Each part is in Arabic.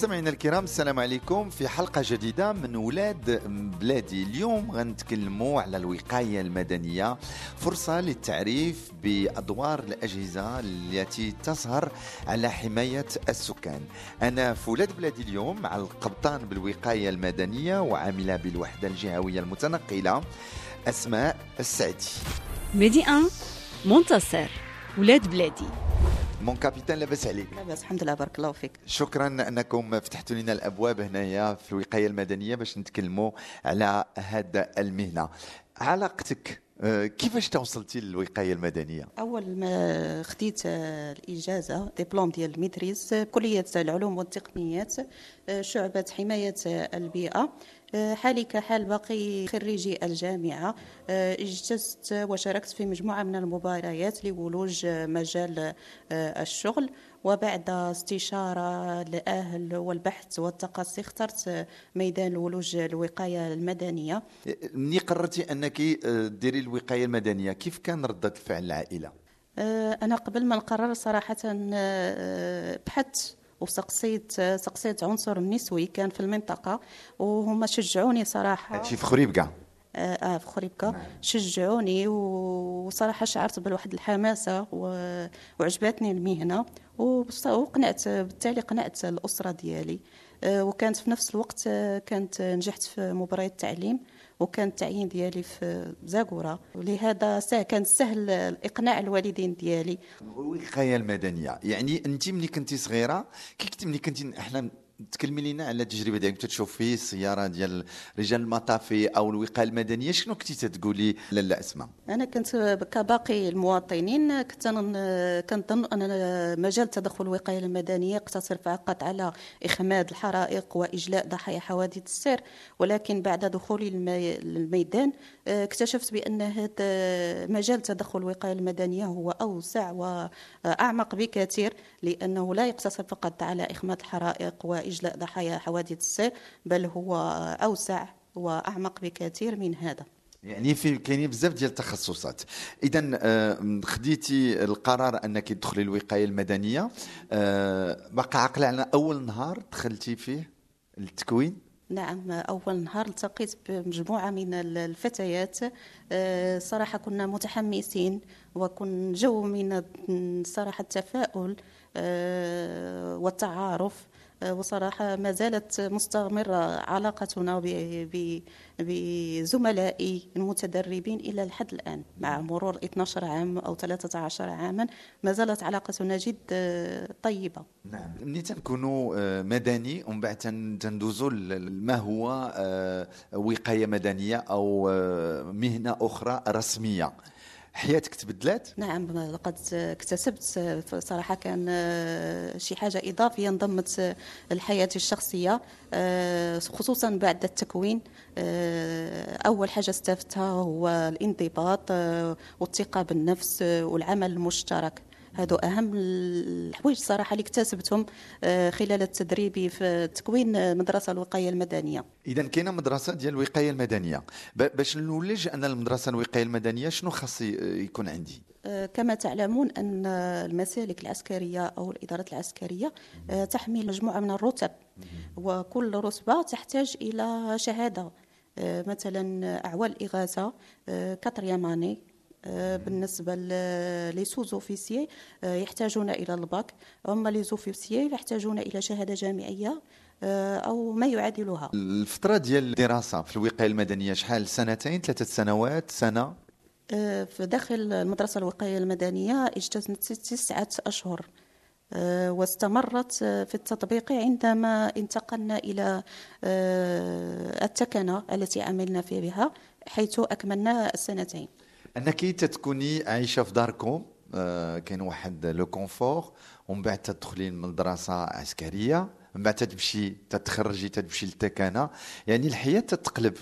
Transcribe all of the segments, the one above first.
مستمعينا الكرام السلام عليكم في حلقة جديدة من ولاد بلادي. اليوم غنتكلموا على الوقاية المدنية فرصة للتعريف بأدوار الأجهزة التي تسهر على حماية السكان. أنا في ولاد بلادي اليوم مع القبطان بالوقاية المدنية وعاملة بالوحدة الجهوية المتنقلة أسماء السعدي. ميدي 1 منتصر. ولاد بلادي. mon capitaine لاباس عليك. لاباس الحمد لله بارك الله فيك. شكرا أنكم فتحتوا لنا الأبواب هنايا في الوقايه المدنية باش نتكلموا على هذا المهنة. علاقتك آه، كيفاش توصلتي للوقاية المدنية؟ أول ما خديت آه، الاجازه ديبلوم ديال ال maîtrise آه، كلية العلوم والتقنيات آه، شعبة حماية آه، البيئة. آه، حالي كحال باقي خريجي الجامعة آه، اجتزت وشاركت في مجموعة من المباريات لولوج مجال آه، الشغل. وبعد استشارة الاهل والبحث والتقصي اخترت ميدان ولوج الوقاية المدنية. مني قررتي أنك آه، ديري الوقاية المدنية. كيف كان ردة فعل العائلة؟ آه، أنا قبل ما نقرر صراحة بحثت وسقسيت سقسيت عنصر نسوي كان في المنطقة وهم شجعوني صراحة. هادشي في خريبكا آه آه، في خريبكا شجعوني و- وصراحة شعرت بالواحد الحماسة و- وعجبتني المهنة. وبص- وقنعت بالتالي قنعت الأسرة ديالي. آه، وكانت في نفس الوقت آه، كانت نجحت في مباراة التعليم. وكان التعيين ديالي في زاكورة ولهذا كان سهل إقناع الوالدين ديالي. الوقايه المدنية يعني انت ملي كنتي صغيرة كي كنتي ملي كنتي إحنا تكلمي لنا على التجربة ديالك. كنت تشوفي السيارة ديال رجال المطافي أو الوقاية المدنية. شنو كنتي تقولي لالا اسماء أنا كنت كباقي المواطنين. كنت كنظن أن مجال تدخل الوقاية المدنية يقتصر فقط على إخماد الحرائق وإجلاء ضحايا حوادث السير. ولكن بعد دخولي المي- الميدان آه، اكتشفت بأن هذا مجال تدخل الوقاية المدنية هو أوسع وأعمق بكثير لأنه لا يقتصر فقط على إخماد الحرائق وإجلاء ضحايا حوادث السير بل هو أوسع وأعمق بكثير من هذا. يعني في كاينين بزاف ديال التخصصات. اذا آه، خديتي القرار أنك تدخلي الوقايه المدنية. آه، بقى عقل على أول نهار دخلتي فيه التكوين نعم أول نهار التقيت بمجموعة من ال- الفتيات. آه، صراحة كنا متحمسين وكن جو من صراحة التفاؤل. والتعارف. آه، وصراحة ما زالت مستمرة علاقتنا بزملائي المتدربين إلى الحد الآن. مع مرور 12 عام أو 13 عاما ما زالت علاقتنا جد آه، طيبة. نعم. ملي تنكونوا آه، مدني ومن بعد تن- تندوزوا ما هو آه، وقاية مدنية أو آه، مهنة أخرى رسمية. حياتك تبدلات؟ نعم لقد اكتسبت صراحة كان آه، شي حاجة إضافية انضمت لحياتي الشخصية آه، خصوصا بعد التكوين. آه، أول حاجة استفدتها هو الانضباط آه، والثقة بالنفس آه، والعمل المشترك. هادو أهم الحوايج صراحة اللي اكتسبتهم آه، خلال تدريبي في تكوين مدرسة الوقاية المدنية. اذا كاينة مدرسة ديال الوقايه المدنية. باش نولج أنا المدرسة الوقايه المدنية شنو خاص يكون عندي؟ آه، كما تعلمون أن المسالك العسكرية أو الإدارات العسكرية آه، تحمل مجموعة من الرتب. وكل رتبة تحتاج إلى شهادة. آه، مثلا أعوان الإغاثة آه، quatrième année آه، بالنسبة les sous-officiers آه، يحتاجون إلى الباك. أما les officiers يحتاجون إلى شهادة جامعية آه، أو ما يعادلها. الفترة ديال الدراسة في الوقاية المدنية شحال؟ سنتين ثلاثة سنوات سنة؟ في داخل المدرسة الوقاية المدنية اجتزت تسعة أشهر آه، واستمرت في التطبيق عندما انتقلنا إلى آه، التكنة التي عملنا فيها حيث أكملنا السنتين. أنك تتكوني عايشة في داركم آه، كاين واحد لو كونفور ومن بعد تدخلي المدرسة عسكرية من بعد تمشي تتخرجي تمشي للتكانه يعني الحياة تتقلب.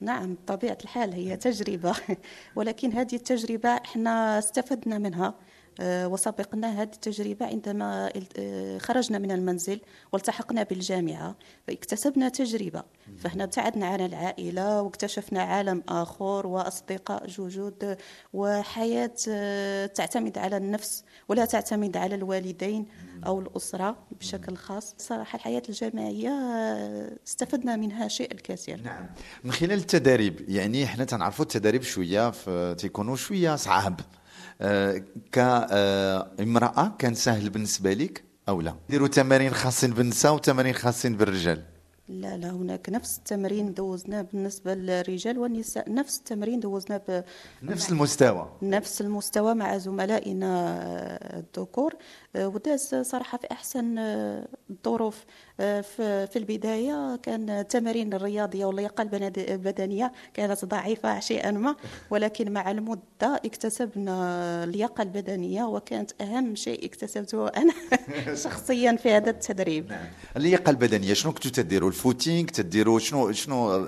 نعم بطبيعة الحال هي تجربة. ولكن هذه التجربة إحنا استفدنا منها. وسبقنا هذه التجربة عندما آه، خرجنا من المنزل والتحقنا بالجامعة اكتسبنا تجربة. فهنا ابتعدنا عن العائلة واكتشفنا عالم آخر وأصدقاء جدد وحياة آه، تعتمد على النفس ولا تعتمد على الوالدين أو الأسرة بشكل خاص. صراحة الحياة الجامعية استفدنا منها شيء الكثير. نعم. من خلال التدريب يعني إحنا تنعرفوا التدريب شوية تيكونوا شوية صعاب. آه، كامرأة كان سهل بالنسبة لك أو لا؟ ديروا تمارين خاصين بالنساء وتمارين خاصين بالرجال. لا لا هناك نفس التمرين دوزناه بالنسبة للرجال والنساء نفس التمرين دوزناه نفس المستوى. نفس المستوى مع زملائنا الذكور. وداز صراحة في أحسن الظروف. في البداية كان التمارين الرياضية واللياقة البدنية كانت ضعيفة شيئا ما ولكن مع المدة اكتسبنا اللياقة البدنية وكانت أهم شيء اكتسبته أنا شخصيا في هذا التدريب. نعم. اللياقة البدنية شنو كنتوا تديروا الفوتينغ تديروا شنو شنو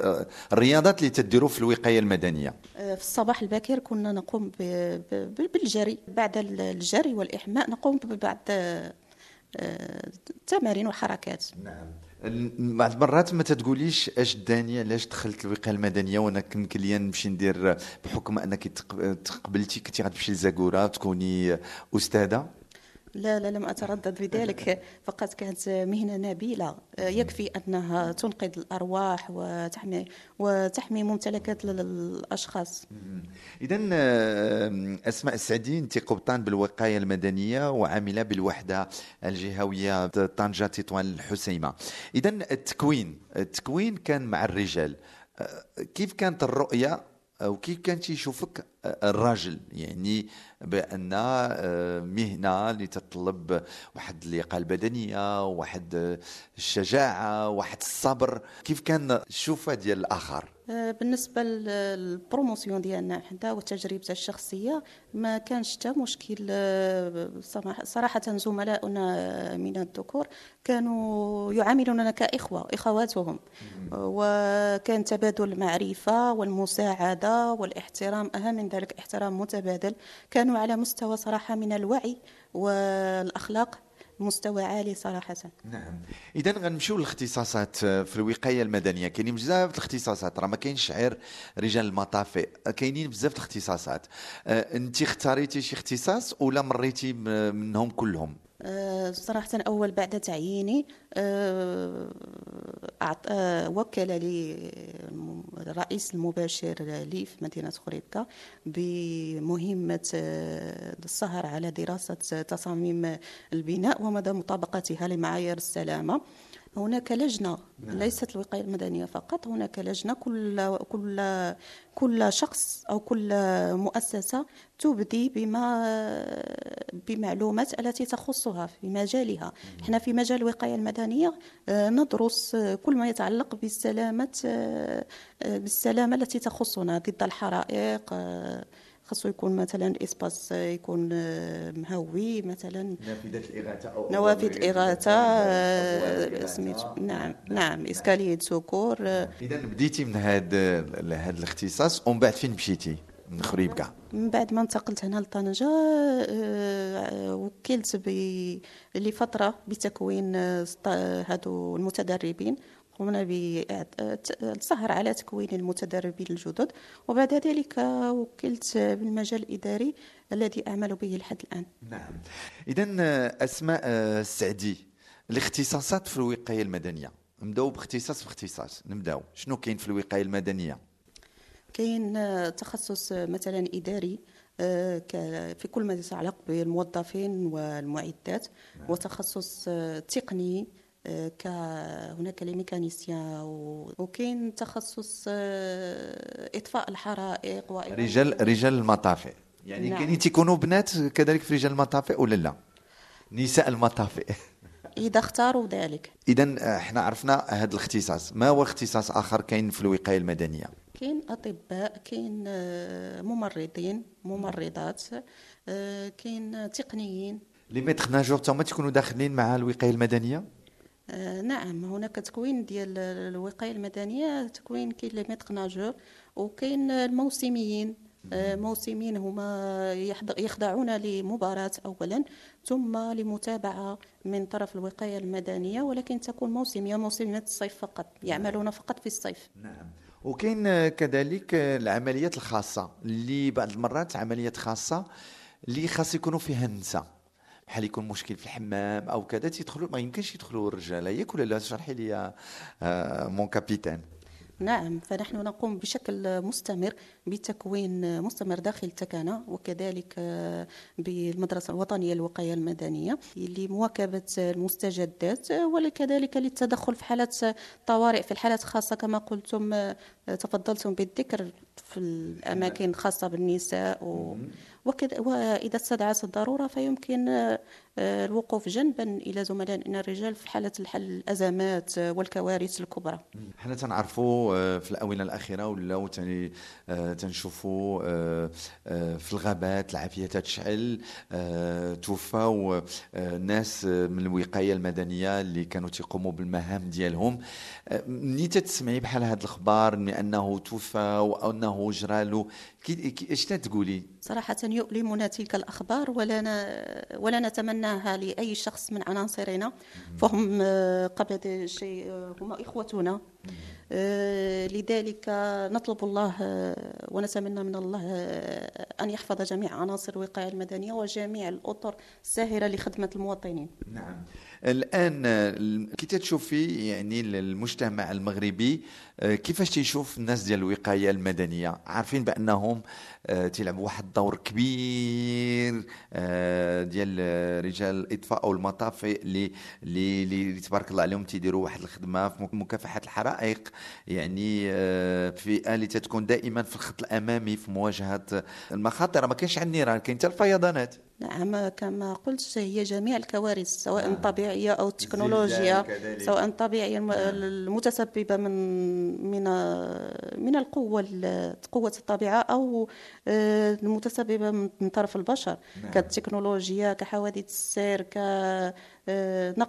الرياضات اللي تديروا في الوقاية المدنية؟ في الصباح الباكر كنا نقوم بالجري. بعد الجري والإحماء نقوم ببعض التمارين وحركات. نعم. بعض المرات ما تتقوليش اش داني علاش دخلت الوقايه المدنية وأنا كنت كليا نمشي ندير بحكم انك تقبلتي كنتي غتمشي لزاكورة تكوني أستاذة؟ لا لا لم أتردد بذلك. فقط كانت مهنة نبيلة يكفي أنها تنقذ الأرواح وتحمي وتحمي ممتلكات الأشخاص. إذا آه، أسماء السعدي أنت قبطان بالوقاية المدنية وعاملة بالوحدة الجهوية طنجة تطوان الحسيمة. إذا التكوين التكوين كان مع الرجال. آه، كيف كانت الرؤية وكيف كان تيشوفك الراجل يعني بأن آه، مهنة اللي تتطلب واحد اللياقه البدنية واحد الشجاعة واحد الصبر. كيف كان الشوفة ديال الآخر؟ آه، بالنسبة للبروموسيون ديالنا حنا وتجربتي الشخصية ما كانش حتى مشكل آه، صراحة زملاؤنا من الذكور كانوا يعاملوننا كإخوة إخواتهم. وكان تبادل المعرفة والمساعدة والاحترام أهم من ذلك احترام متبادل. كانوا على مستوى صراحة من الوعي والأخلاق. مستوى عالي صراحة. نعم. اذا غنمشيو للاختصاصات في الوقاية المدنية. كاينين بزاف الاختصاصات. راه ما كاينش غير رجال المطافئ. كاينين بزاف الاختصاصات. آه، انت اختاريتي شي اختصاص ولا مريتي منهم كلهم؟ أه صراحة أول بعد تعييني وكل لي الرئيس المباشر لي في مدينة خريبكة بمهمة آه، السهر على دراسة تصاميم البناء ومدى مطابقتها لمعايير السلامة. هناك لجنة نعم. ليست الوقاية المدنية فقط هناك لجنة كل كل كل شخص أو كل مؤسسة تبدي بما بمعلومات التي تخصها في مجالها إحنا في مجال الوقاية المدنية آه، ندرس كل ما يتعلق بالسلامة آه، بالسلامة التي تخصنا ضد الحرائق آه، خاصو يكون مثلا ال espace يكون آه، مهوي مثلا. نافذة الإغاثة أو نوافذ الإغاثة آه، سميتو نعم نعم. escalier secours آه. إذا بديتي من هذا هذا الاختصاص ومن بعد فين مشيتي؟ من خريبكه من بعد ما انتقلت هنا لطنجة وكلت لفترة بتكوين هادو المتدربين. قمنا بالسهر على تكوين المتدربين الجدد. وبعد ذلك وكلت بالمجال الإداري الذي أعمل به لحد الآن. نعم. إذا أسماء السعدي الاختصاصات في الوقاية المدنية. نبدأو باختصاص باختصاص نبدأو. شنو كاين في الوقاية المدنية؟ كاين تخصص مثلا إداري آه، في كل ما يتعلق بالموظفين والمعدات. نعم. وتخصص تقني ك هناك لي ميكانيسيان وكاين تخصص آه، إطفاء الحرائق رجال رجال المطافئ. يعني نعم. كاين تيكونوا بنات كذلك في رجال المطافئ ولا لا؟ نساء المطافئ. إذا اختاروا ذلك. اذا إحنا عرفنا هذا الاختصاص. ما هو اختصاص آخر كاين في الوقاية المدنية؟ كاين أطباء كاين آه، ممرضين ممرضات آه، كاين تقنيين. les maîtres nageurs تما تيكونوا داخلين مع الوقاية المدنية؟ آه، نعم هناك تكوين ديال الوقاية المدنية تكوين كاين les maîtres nageurs وكاين الموسميين. آه، موسمين هما يخضعون لمباراة أولا ثم لمتابعة من طرف الوقاية المدنية ولكن تكون موسمية موسمية الصيف فقط يعملون فقط في الصيف. نعم. وكاين آه، كذلك آه، العمليات الخاصة اللي بعض المرات عمليات خاصة اللي خاص يكونوا فيها النساء. بحال يكون مشكل في الحمام أو كذا تيدخلوا ما يمكنش يدخلوا الرجال. ياك ولا لا شرحي لي آه، مون كابيتان نعم فنحن نقوم بشكل مستمر بتكوين مستمر داخل تكانا وكذلك آه، بالمدرسة الوطنية للوقاية المدنية لمواكبة المستجدات آه، وكذلك للتدخل في حالات طوارئ في الحالات الخاصة كما قلتم آه، تفضلتم بالذكر في الأماكن الخاصة بالنساء و وإذا استدعت الضرورة فيمكن الوقوف جنبا إلى زملائنا الرجال في حالة الحل الأزمات آه، والكوارث الكبرى. حنا تنعرفوا آه، في الآونة الأخيرة ولاو آه، تنشوفوا آه، آه، في الغابات العافية تشعل آه، توفاو آه، ناس آه، من الوقاية المدنية اللي كانوا تيقوموا بالمهام ديالهم. آه، ملي تتسمعي بحال هاد الاخبار من أنه توفى وانه كي- اش تقولي صراحة يؤلمنا تلك الأخبار ولا ولا نتمناها لأي شخص من عناصرنا. فهم آه، قبل الشيء آه، هم إخوتنا. لذلك نطلب الله آه، ونتمنى من الله آه، أن يحفظ جميع عناصر الوقاية المدنية وجميع الأطر الساهرة لخدمة المواطنين. نعم. الآن آه، كي تشوفي يعني المجتمع المغربي آه، كيفاش تيشوف الناس ديال الوقاية المدنية؟ عارفين بأنهم آه، تيلعبوا واحد الدور كبير آه، ديال آه، رجال الإطفاء أو المطافئ اللي اللي تبارك الله عليهم تيديروا واحد الخدمة في مكافحة الحرائق. يعني آه، فئه اللي تتكون دائما في الخط الأمامي في مواجهة المخاطر. ما كاينش عندنا النيران كاين حتى الفيضانات. نعم كما قلت هي جميع الكوارث سواء آه. الطبيعية أو التكنولوجيا. سواء الطبيعية الم- المتسببة من من من القوة ال- قوة الطبيعة أو آه، المتسببة من طرف البشر نعم. كالتكنولوجيا كحوادث السير ك آه،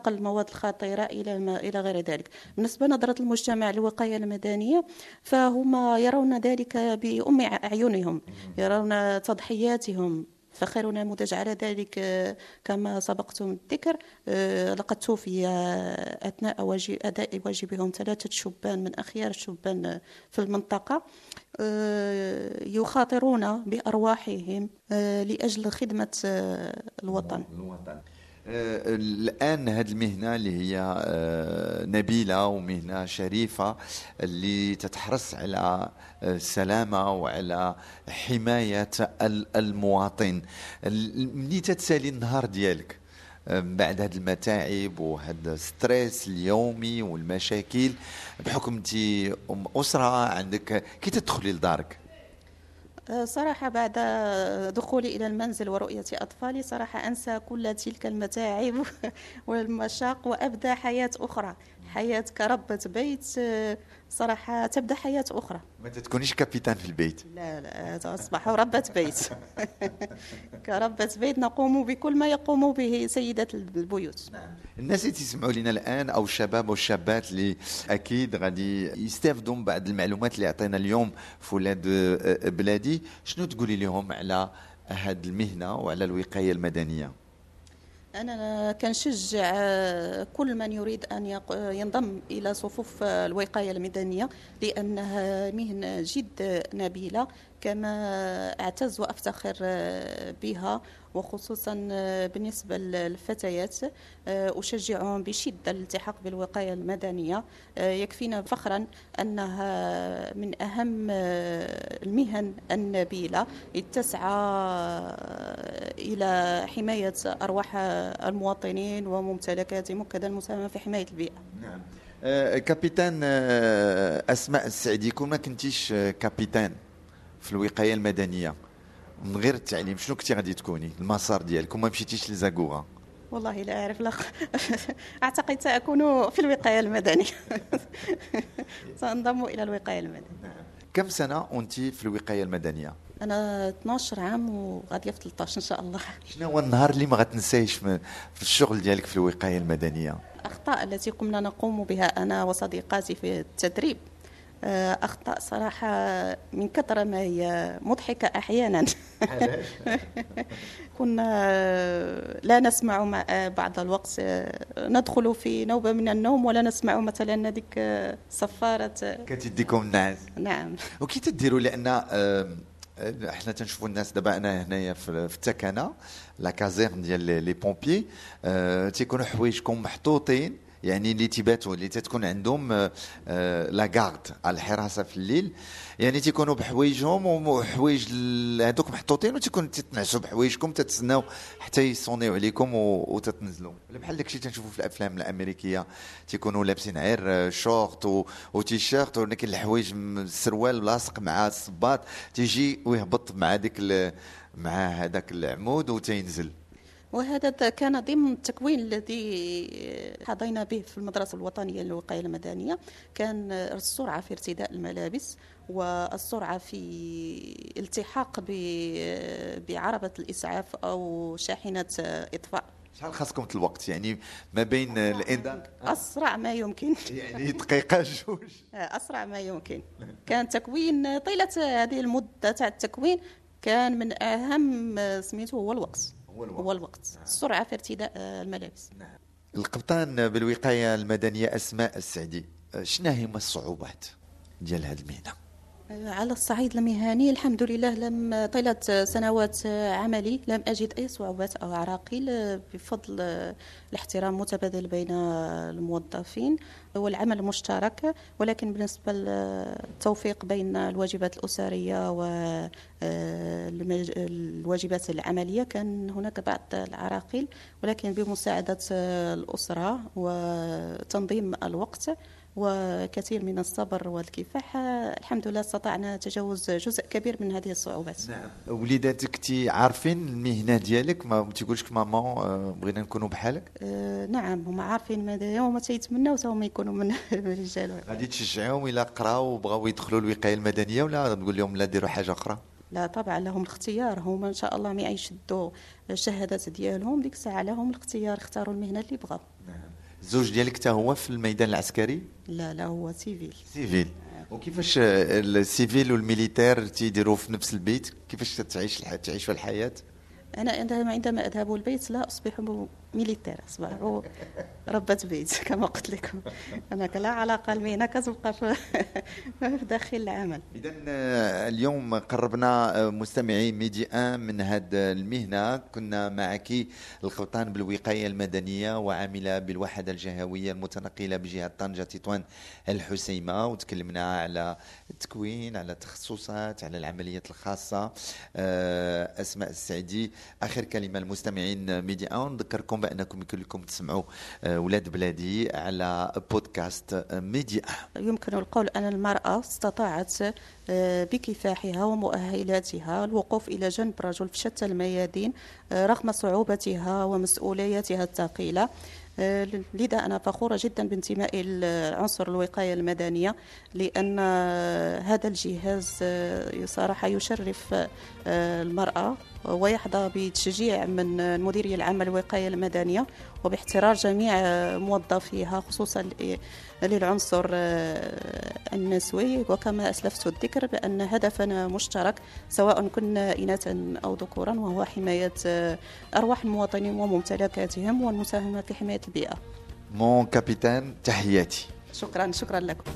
المواد الخطيرة إلى ما إلى غير ذلك بالنسبة نظرة المجتمع للوقاية المدنية فهم يرون ذلك بأم أعينهم يرون تضحياتهم فخير نموذج على ذلك آه، كما سبقتم الذكر آه، لقد توفي آه، أثناء واجب أداء واجبهم ثلاثة شبان من أخيار الشبان في المنطقة. يخاطرون بأرواحهم لأجل خدمة الوطن. الوطن. الآن هذه المهنة اللي هي آه، نبيلة ومهنة شريفة اللي تتحرص على آه، السلامة وعلى حماية ال- المواطن. ال- ملي تتسالي النهار ديالك آه، بعد هاد المتاعب وهذا الستريس اليومي والمشاكل بحكم انت أم أسرة عندك كي تدخلي لدارك؟ آه، صراحة بعد دخولي إلى المنزل ورؤية أطفالي صراحة أنسى كل تلك المتاعب والمشاق وأبدأ حياة أخرى. حياة كربة بيت آه، صراحة تبدأ حياة أخرى. ما تكونيش كابيتان في البيت. لا لا أصبح ربة بيت. كربة بيت نقوم بكل ما يقوم به سيدة البيوت. الناس اللي تسمعوا لنا الآن أو الشباب والشابات اللي أكيد غادي يستافدوا من بعض المعلومات اللي عطينا اليوم في ولاد آه، بلادي. شنو تقولي لهم على هذه المهنة وعلى الوقاية المدنية؟ أنا كنشجع آه، كل من يريد أن ينضم إلى صفوف آه، الوقاية المدنية لأنها مهنة جد نبيلة. كما أعتز وأفتخر آه، بها وخصوصا آه، بالنسبة للفتيات آه، أشجعهم بشدة الالتحاق بالوقاية المدنية. آه، يكفينا فخرا أنها من آه، المهن النبيلة. إذ تسعى إلى حماية أرواح المواطنين وممتلكاتهم وكذا المساهمة في حماية البيئة. نعم. كابيتان آه، أسماء السعدي كون ما كنتيش كابيتان؟ في الوقاية المدنية من غير التعليم شنو كنتي غادي تكوني؟ المسار ديالك وما مشيتيش لزاكوغا؟ والله لا أعرف لا أعتقد سأكون في الوقاية المدنية. سأنضم إلى الوقاية المدنية. كم سنة وانت في الوقاية المدنية؟ أنا 12 عام وغادية في 13 إن شاء الله. شنو هو النهار اللي ما غتنسايش في الشغل ديالك في الوقاية المدنية؟ الأخطاء التي قمنا نقوم بها أنا وصديقاتي في التدريب. أخطاء صراحة من كثر ما هي مضحكة أحيانا. كنا آه، لا نسمع مع آه، بعض الوقت آه، ندخل في نوبة من النوم ولا نسمع مثلا هذيك آه، صفارة. آه، كتديكم النعاس نعم. وكي تديروا لأن إحنا تنشوفوا الناس دابا أنا هنايا في التكنه لا كازيرن ديال لي- بومبيي آه، تيكونوا حوايجكم محطوطين. يعني اللي تيباتوا اللي تتكون عندهم آه، آه، لا غارد الحراسة في الليل. يعني تيكونوا بحوايجهم وحوايج هذوك محطوطين وتيكون تتنعسوا بحوايجكم تتسناو حتى يصونيو عليكم وتتنزلوا. بحال داكشي تنشوفوا في الأفلام الأمريكية تيكونوا لابسين غير آه، شورت وتيشيرت ولكن الحوايج السروال لاصق مع الصباط تيجي ويهبط مع ديك مع هذاك العمود وتينزل. وهذا كان ضمن التكوين الذي حظينا به في المدرسة الوطنية للوقاية المدنية. كان السرعة في ارتداء الملابس والسرعة في التحاق ب- بعربة الإسعاف أو شاحنة إطفاء. شحال خاصكم في الوقت؟ يعني ما بين الإنذار؟ أسرع ما يمكن. يعني دقيقة جوج. أسرع ما يمكن. كان تكوين طيلة هذه المدة تاع التكوين كان من أهم سميته هو الوقت. هو الوقت. هو الوقت. السرعة في ارتداء الملابس. القبطان بالوقاية المدنية أسماء السعدي شنو هما الصعوبات ديال هذه المهنة؟ على الصعيد المهني. الحمد لله لم طيلة سنوات عملي لم أجد أي صعوبات أو عراقيل بفضل الاحترام المتبادل بين الموظفين والعمل مشترك. ولكن بالنسبة للتوفيق بين الواجبات الأسرية والواجبات العملية كان هناك بعض العراقيل. ولكن بمساعدة الأسرة وتنظيم الوقت وكثير من الصبر والكفاح. الحمد لله استطعنا تجاوز جزء كبير من هذه الصعوبات. نعم. وليداتك تي عارفين المهنة ديالك؟ ما تيقولش ماما آه، بغينا نكونوا بحالك؟ آه، نعم هما عارفين ماذا وما تيتمناو حتى هما يكونوا من الرجال غادي تشجعهم إلى قراو وبغاو يدخلوا الوقاية المدنية ولا تقول لهم لا ديروا حاجة أخرى؟ لا طبعا لهم الاختيار. هما إن شاء الله مع يشدوا الشهادات ديالهم ديك الساعة. لهم الاختيار اختاروا المهنة اللي بغاو. الزوج ديالك حتى هو في الميدان العسكري؟ لا لا هو civil. civil. وكيفاش آه، ال civil وال militaire تيديروا في نفس البيت؟ كيفاش تعيش الح... تعيش الحياة؟ أنا عندما عندما أذهب البيت لا أصبح militaire اصبح ربة بيت كما قلت لكم. هناك لا علاقة المهنه كتبقى في داخل العمل. اذا اليوم قربنا آه، مستمعي Medi 1 من هذه المهنة. كنا معك القبطان بالوقاية المدنية وعاملة بالوحدة الجهوية المتنقلة بجهة طنجة تطوان الحسيمة. وتكلمنا على التكوين على التخصصات على العمليات الخاصة. آه، أسماء السعدي آخر كلمة المستمعين Medi 1 نذكركم بأنكم يمكن لكم تسمعوا آه، ولاد بلادي على بودكاست آه، ميدي ان يمكن القول أن المرأة استطاعت آه، بكفاحها ومؤهلاتها الوقوف إلى جنب رجل في شتى الميادين رغم صعوبتها ومسؤولياتها الثقيلة. آه، لذا أنا فخورة جدا بانتمائي لعنصر الوقاية المدنية لأن هذا الجهاز صراحة يشرف المرأة. ويحظى بتشجيع من المديرية العامة للوقاية المدنية وباحترار جميع موظفيها خصوصا للعنصر آه، النسوي. وكما أسلفت الذكر بأن هدفنا مشترك سواء كنا إناثا أو ذكورا وهو حماية آه، أرواح المواطنين وممتلكاتهم والمساهمة في حماية البيئة. مون كابيتان تحياتي. شكرا شكرا لكم.